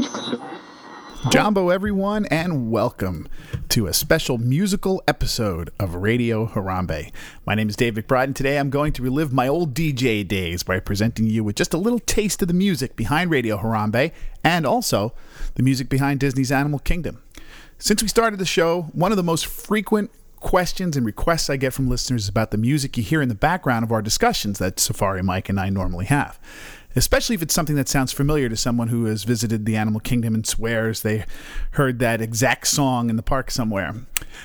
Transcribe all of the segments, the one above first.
message. Jambo, everyone, and welcome to a special musical episode of Radio Harambe. My name is Dave McBride, and today I'm going to relive my old DJ days by presenting you with just a little taste of the music behind Radio Harambe and also the music behind Disney's Animal Kingdom. Since we started the show, one of the most frequent questions and requests I get from listeners is about the music you hear in the background of our discussions that Safari Mike and I normally have especially if it's something that sounds familiar to someone who has visited the animal kingdom and swears they heard that exact song in the park somewhere.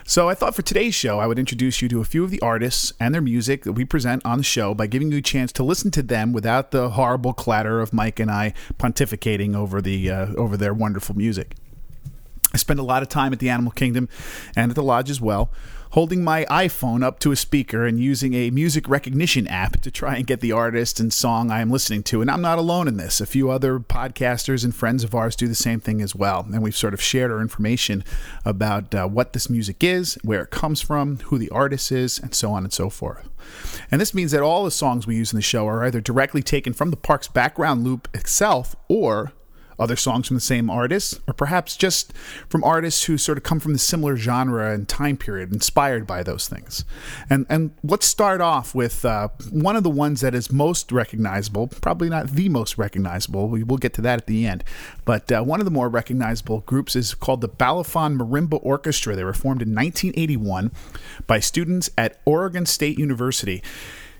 So I thought for today's show, I would introduce you to a few of the artists and their music that we present on the show by giving you a chance to listen to them without the horrible clatter of Mike and I pontificating over the uh, over their wonderful music. I spend a lot of time at the animal kingdom and at the lodge as well holding my iPhone up to a speaker and using a music recognition app to try and get the artist and song I am listening to. And I'm not alone in this. A few other podcasters and friends of ours do the same thing as well. And we've sort of shared our information about uh, what this music is, where it comes from, who the artist is, and so on and so forth. And this means that all the songs we use in the show are either directly taken from the park's background loop itself or other songs from the same artist, or perhaps just from artists who sort of come from the similar genre and time period, inspired by those things. And and let's start off with uh, one of the ones that is most recognizable, probably not the most recognizable. We will get to that at the end, but uh, one of the more recognizable groups is called the Balafon Marimba Orchestra. They were formed in 1981 by students at Oregon State University.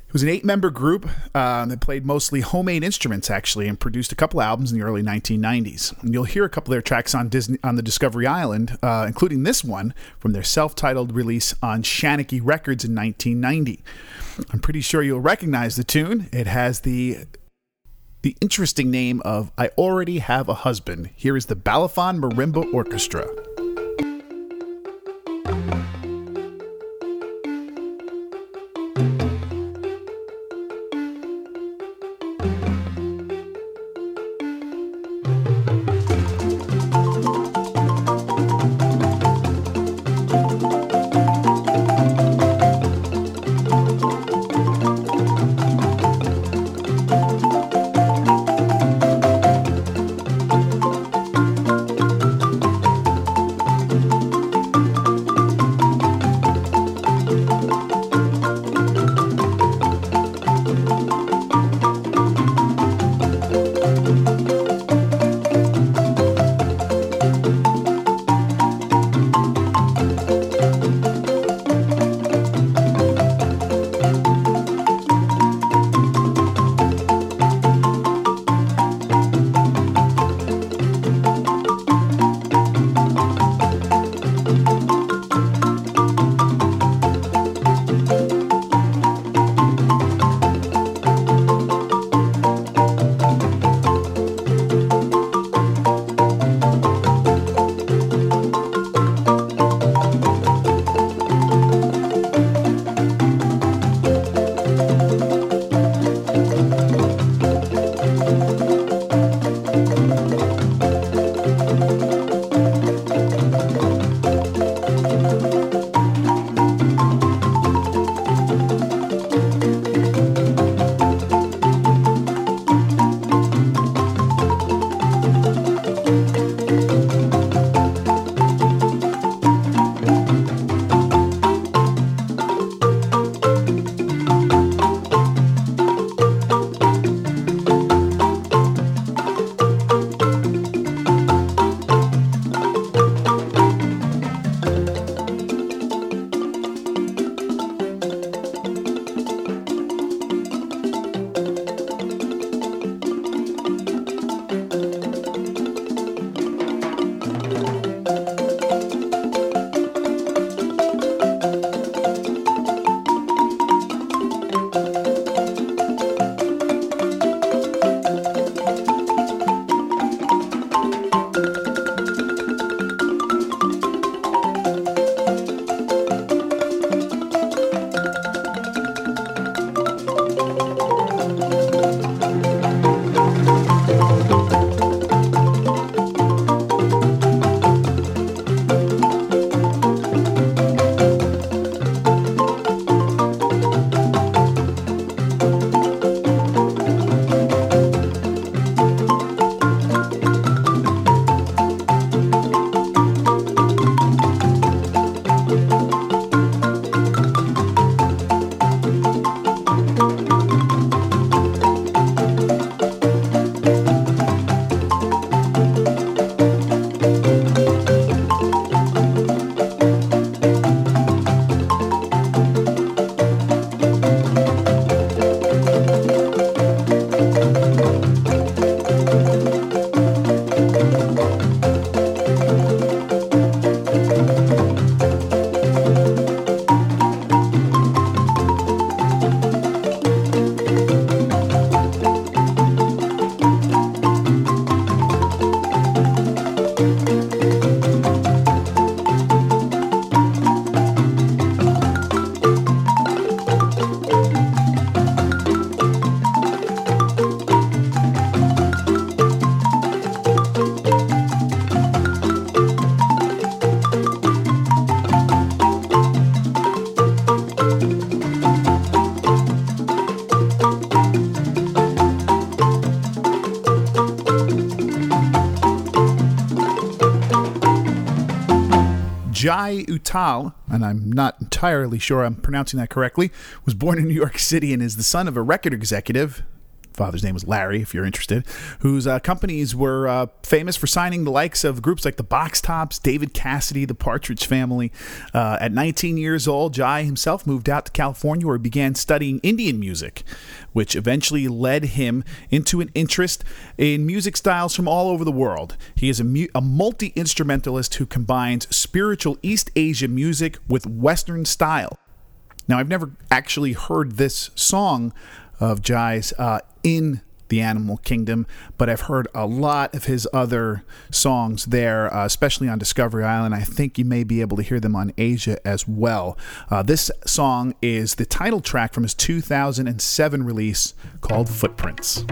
It was an eight member group uh, that played mostly homemade instruments, actually, and produced a couple albums in the early 1990s. And you'll hear a couple of their tracks on Disney on the Discovery Island, uh, including this one from their self titled release on Shanachie Records in 1990. I'm pretty sure you'll recognize the tune. It has the the interesting name of I Already Have a Husband. Here is the Balafon Marimba Orchestra. Jai Uttal, and I'm not entirely sure I'm pronouncing that correctly, was born in New York City and is the son of a record executive father's name was Larry, if you're interested, whose uh, companies were uh, famous for signing the likes of groups like the Box Tops, David Cassidy, the Partridge Family. Uh, at 19 years old, Jai himself moved out to California where he began studying Indian music, which eventually led him into an interest in music styles from all over the world. He is a, mu- a multi instrumentalist who combines spiritual East Asia music with Western style. Now, I've never actually heard this song of Jai's uh, in the animal kingdom, but I've heard a lot of his other songs there, uh, especially on Discovery Island. I think you may be able to hear them on Asia as well. Uh, this song is the title track from his 2007 release called Footprints.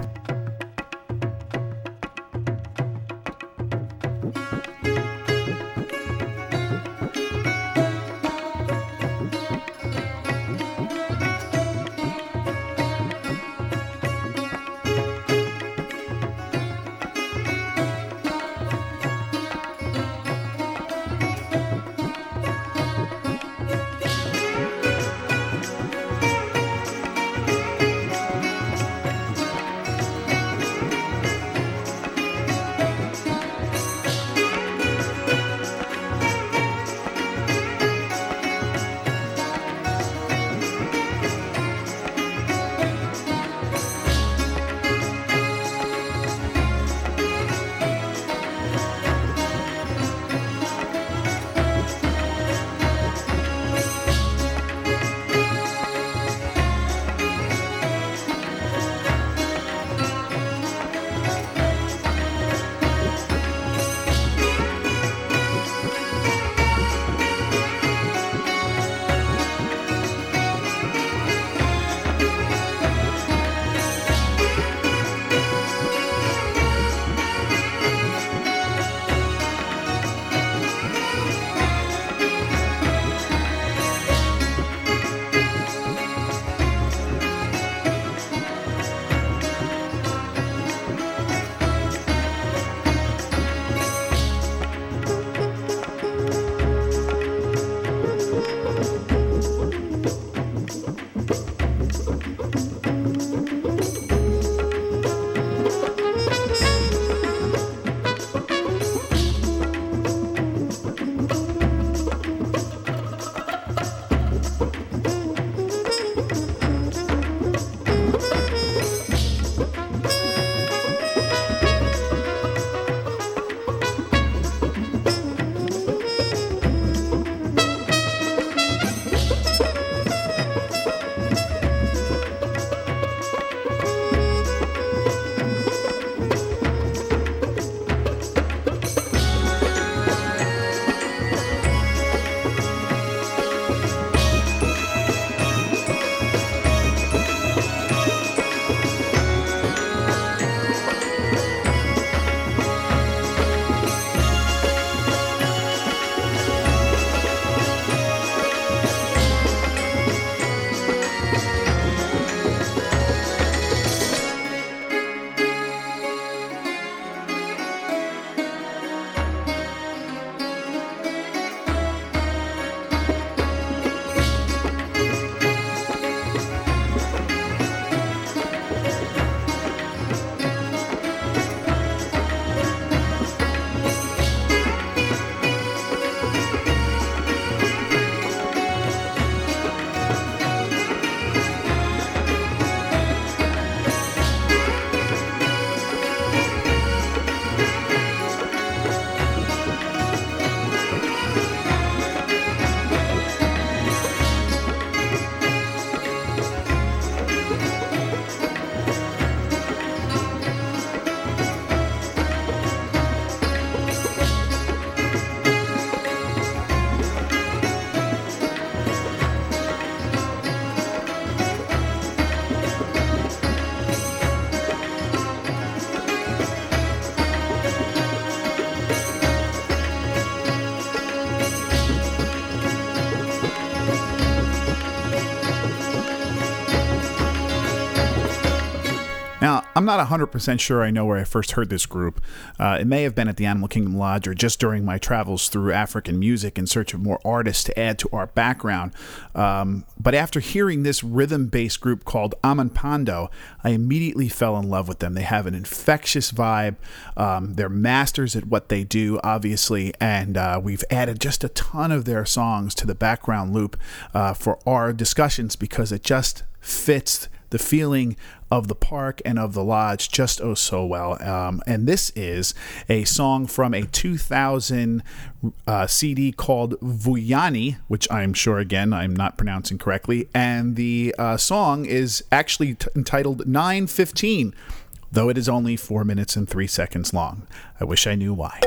Not 100% sure I know where I first heard this group. Uh, it may have been at the Animal Kingdom Lodge or just during my travels through African music in search of more artists to add to our background. Um, but after hearing this rhythm based group called Amampondo, I immediately fell in love with them. They have an infectious vibe. Um, they're masters at what they do, obviously, and uh, we've added just a ton of their songs to the background loop uh, for our discussions because it just fits the feeling of the park and of the lodge just oh so well. Um, and this is a song from a 2000 uh, CD called Vuyani, which I'm sure again I'm not pronouncing correctly. And the uh, song is actually t- entitled 915, though it is only four minutes and three seconds long. I wish I knew why.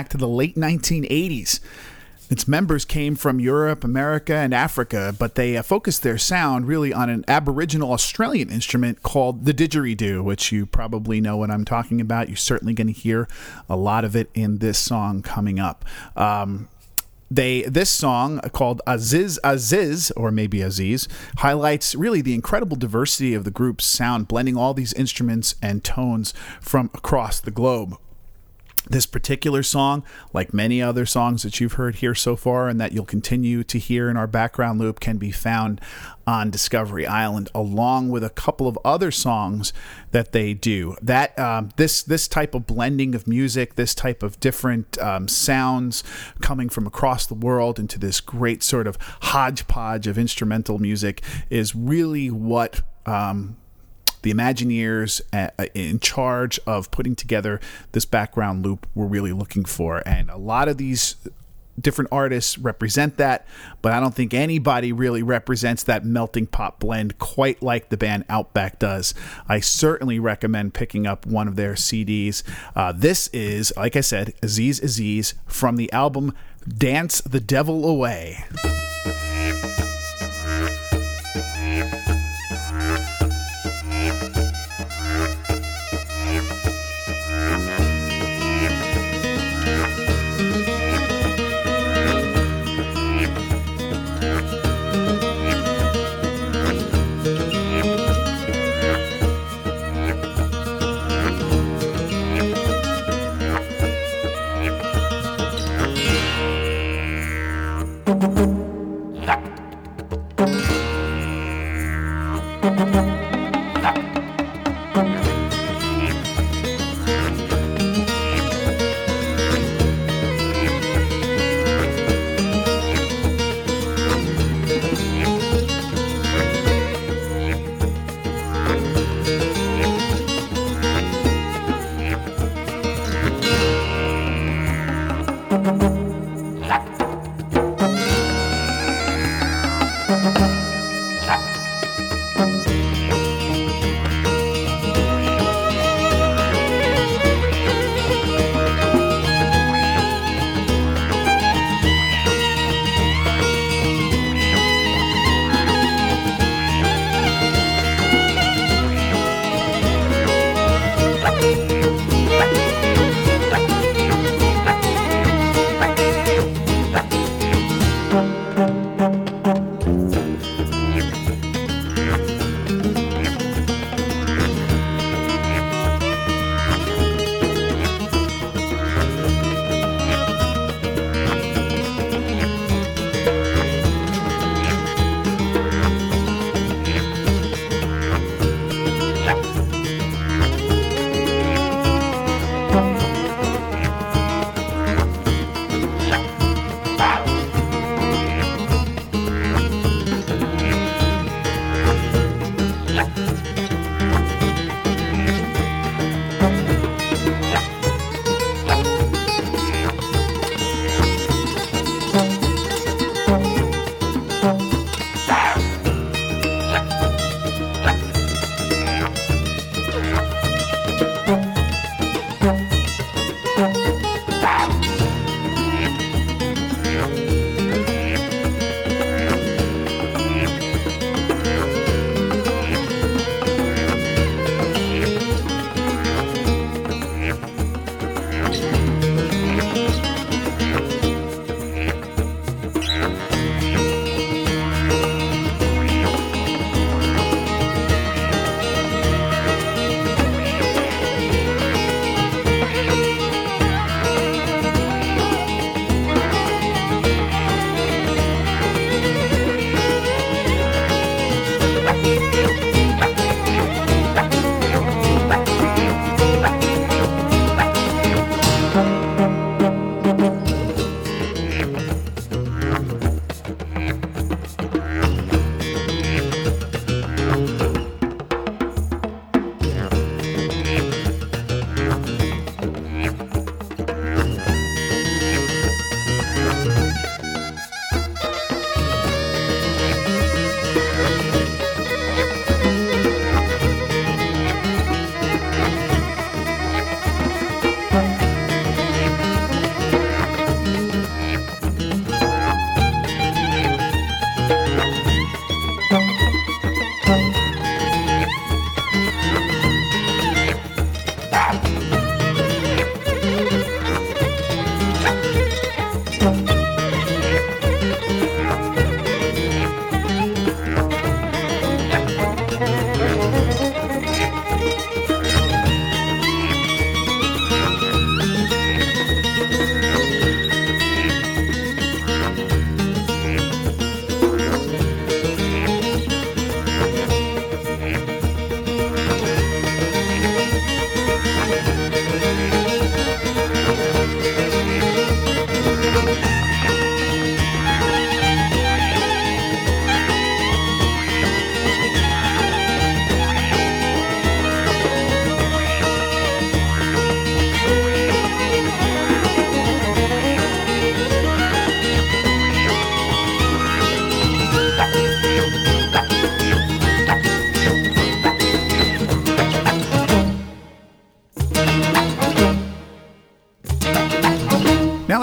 Back to the late 1980s. Its members came from Europe, America, and Africa, but they uh, focused their sound really on an Aboriginal Australian instrument called the didgeridoo, which you probably know what I'm talking about. You're certainly going to hear a lot of it in this song coming up. Um, they this song called Aziz Aziz or maybe Aziz highlights really the incredible diversity of the group's sound blending all these instruments and tones from across the globe this particular song, like many other songs that you've heard here so far and that you'll continue to hear in our background loop, can be found on Discovery Island, along with a couple of other songs that they do. That um, this this type of blending of music, this type of different um, sounds coming from across the world into this great sort of hodgepodge of instrumental music, is really what um, the Imagineers uh, uh, in charge of putting together this background loop were really looking for. And a lot of these different artists represent that, but I don't think anybody really represents that melting pot blend quite like the band Outback does. I certainly recommend picking up one of their CDs. Uh, this is, like I said, Aziz Aziz from the album Dance the Devil Away.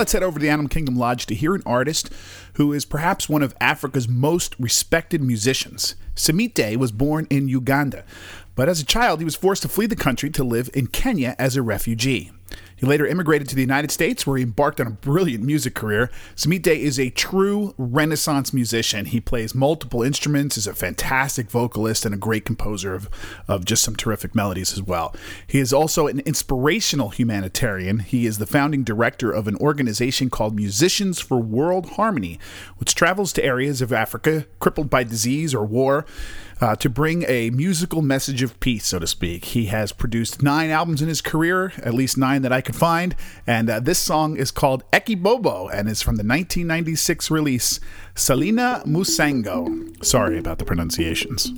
Let's head over to the Animal Kingdom Lodge to hear an artist who is perhaps one of Africa's most respected musicians. Samite was born in Uganda, but as a child he was forced to flee the country to live in Kenya as a refugee. He later immigrated to the United States, where he embarked on a brilliant music career. Samite is a true Renaissance musician. He plays multiple instruments, is a fantastic vocalist, and a great composer of, of just some terrific melodies as well. He is also an inspirational humanitarian. He is the founding director of an organization called Musicians for World Harmony, which travels to areas of Africa crippled by disease or war uh, to bring a musical message of peace, so to speak. He has produced nine albums in his career, at least nine that I could find, and uh, this song is called Eki Bobo and is from the 1996 release Silina Musango. Sorry about the pronunciations.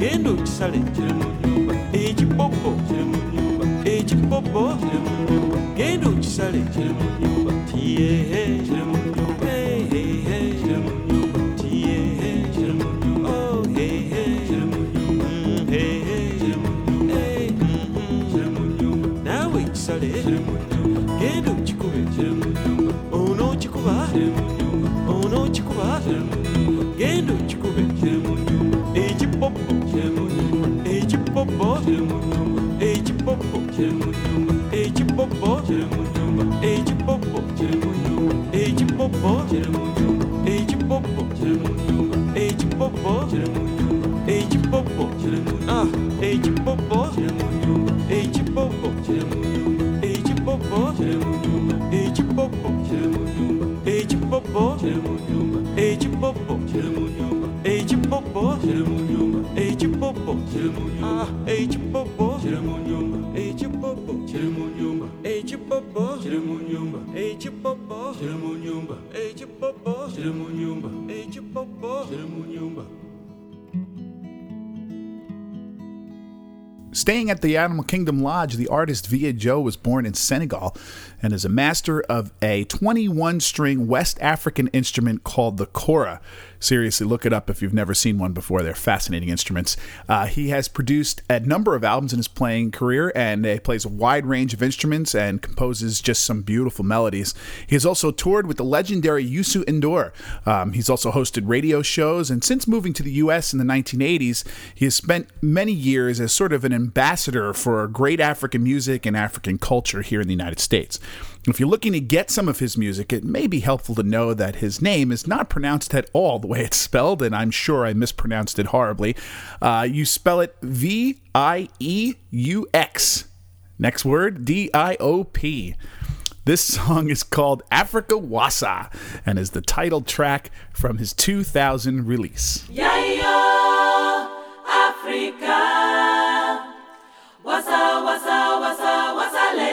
ekisala ekiboko Staying at the Animal Kingdom Lodge, the artist Vieux Diop was born in Senegal and is a master of a 21 string West African instrument called the kora. Seriously, look it up if you've never seen one before. They're fascinating instruments. Uh, he has produced a number of albums in his playing career and he plays a wide range of instruments and composes just some beautiful melodies. He has also toured with the legendary Youssou N'Dour. Um, he's also hosted radio shows, and since moving to the U.S. in the 1980s, he has spent many years as sort of an ambassador for great African music and African culture here in the United States. If you're looking to get some of his music, it may be helpful to know that his name is not pronounced at all the way it's spelled, and I'm sure I mispronounced it horribly. Uh, you spell it V I E U X. Next word, D I O P. This song is called Africa Wassa and is the title track from his 2000 release. Yayo, Africa. Wassa, Wassa, Wassa, Wassa.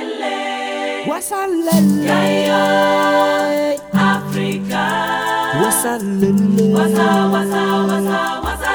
Wasalele, Yayo, Africa. wasalele, Wasa, wasa, wasa, wasa,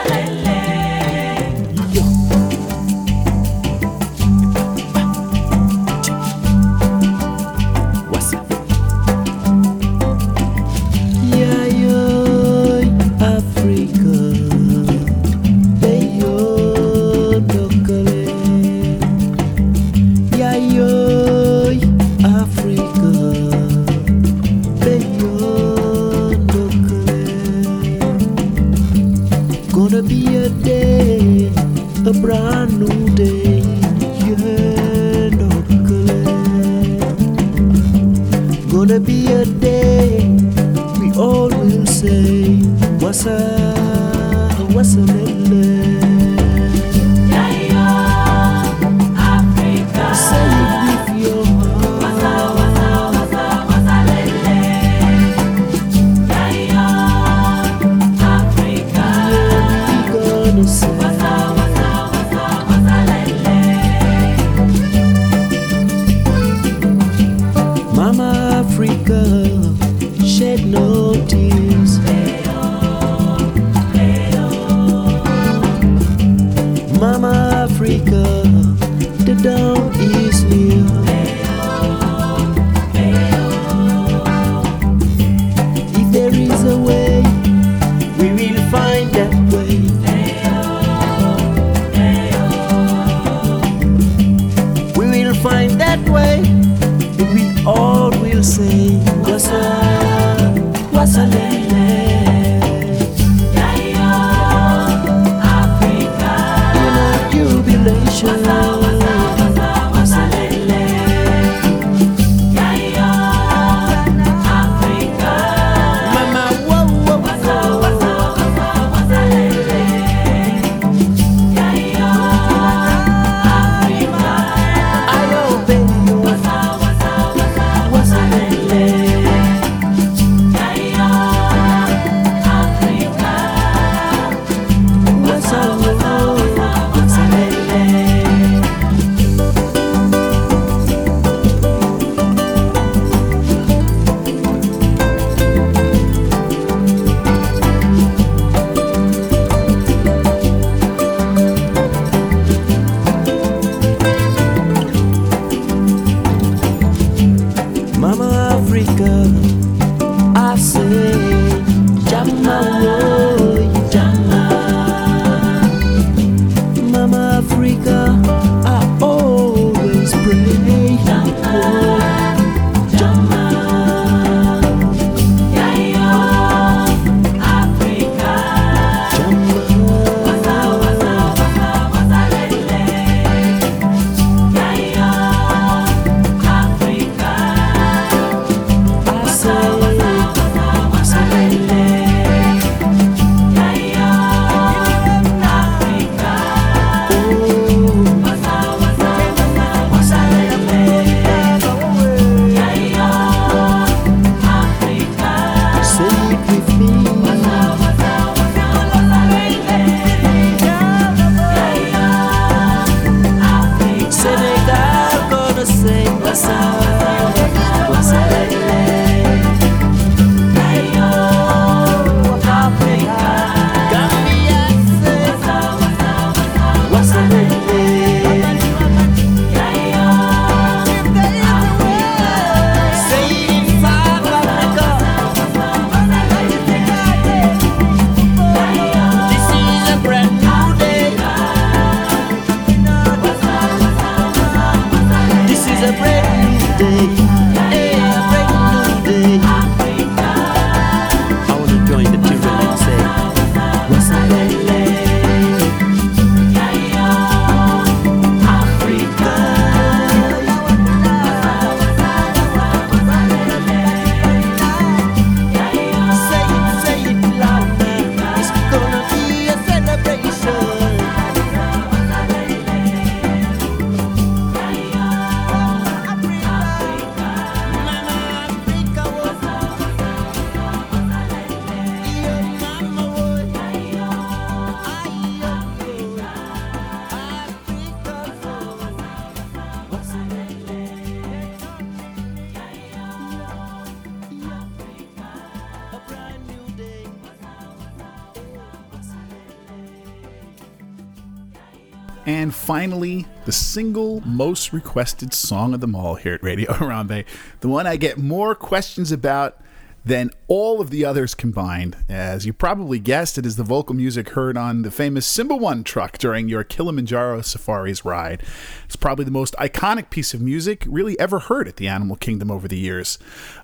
most requested song of them all here at Radio Harambe, the one I get more questions about than all of the others combined. As you probably guessed, it is the vocal music heard on the famous Simba One truck during your Kilimanjaro Safaris ride. It's probably the most iconic piece of music really ever heard at the Animal Kingdom over the years.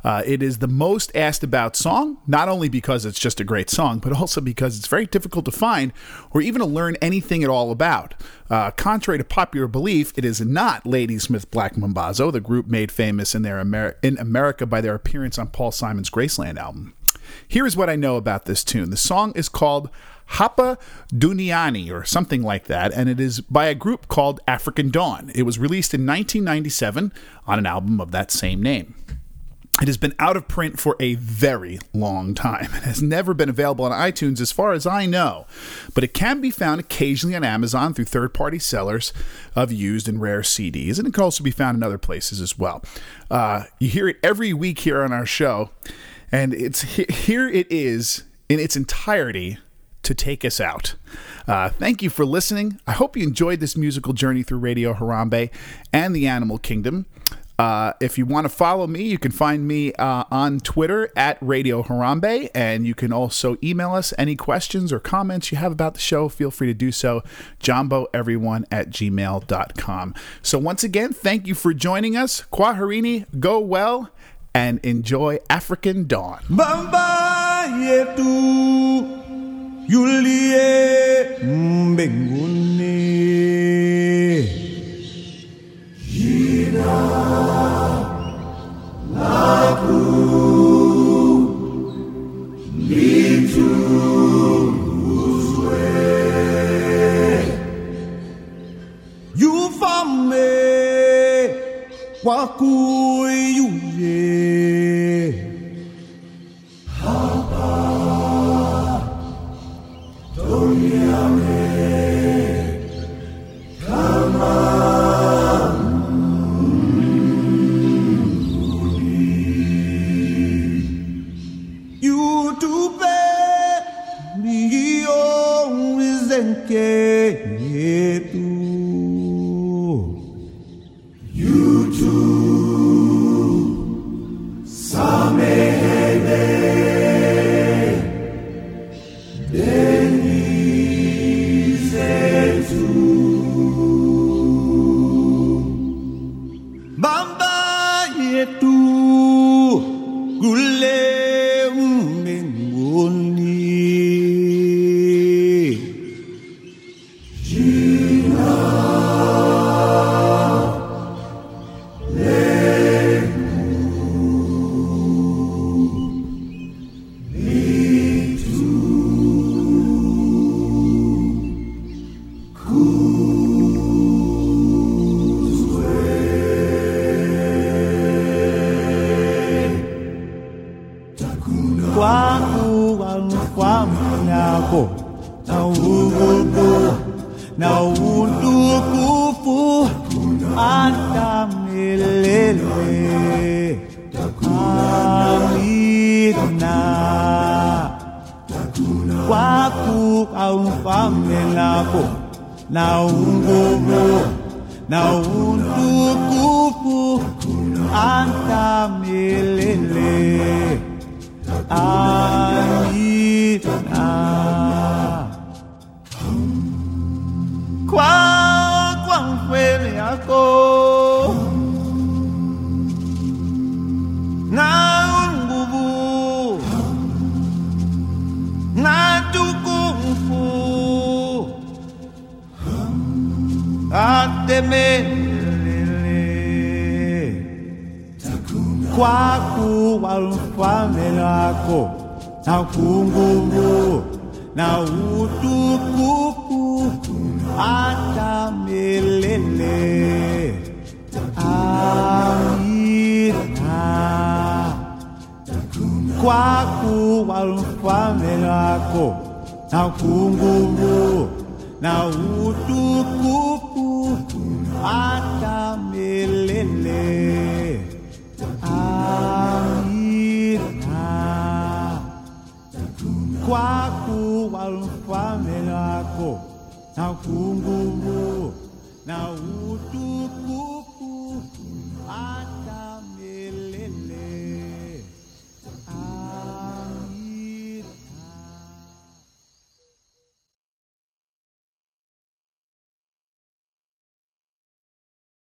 Uh, it is the most asked about song, not only because it's just a great song, but also because it's very difficult to find or even to learn anything at all about. Uh, contrary to popular belief, it is not Ladysmith Black Mambazo, the group made famous in their in America by their appearance on Paul Simon's Graceland album. Here is what I know about this tune. The song is called Hapa Duniani or something like that, and it is by a group called African Dawn. It was released in 1997 on an album of that same name. It has been out of print for a very long time and has never been available on iTunes as far as I know, but it can be found occasionally on Amazon through third party sellers of used and rare CDs, and it can also be found in other places as well. Uh, you hear it every week here on our show, and it's here it is in its entirety to take us out. Uh, thank you for listening. I hope you enjoyed this musical journey through Radio Harambe and the Animal Kingdom. Uh, if you want to follow me, you can find me uh, on Twitter at Radio Harambe, and you can also email us any questions or comments you have about the show. Feel free to do so. JamboEveryone at gmail.com. So, once again, thank you for joining us. Kwaharini, go well, and enjoy African Dawn. Mbinguni. Yufame wakuyuye. ako. Ng bubu? Na tukungfu at temelele kwaku walufamela ako na kunguru na utukufu na ukungugu na utukufu.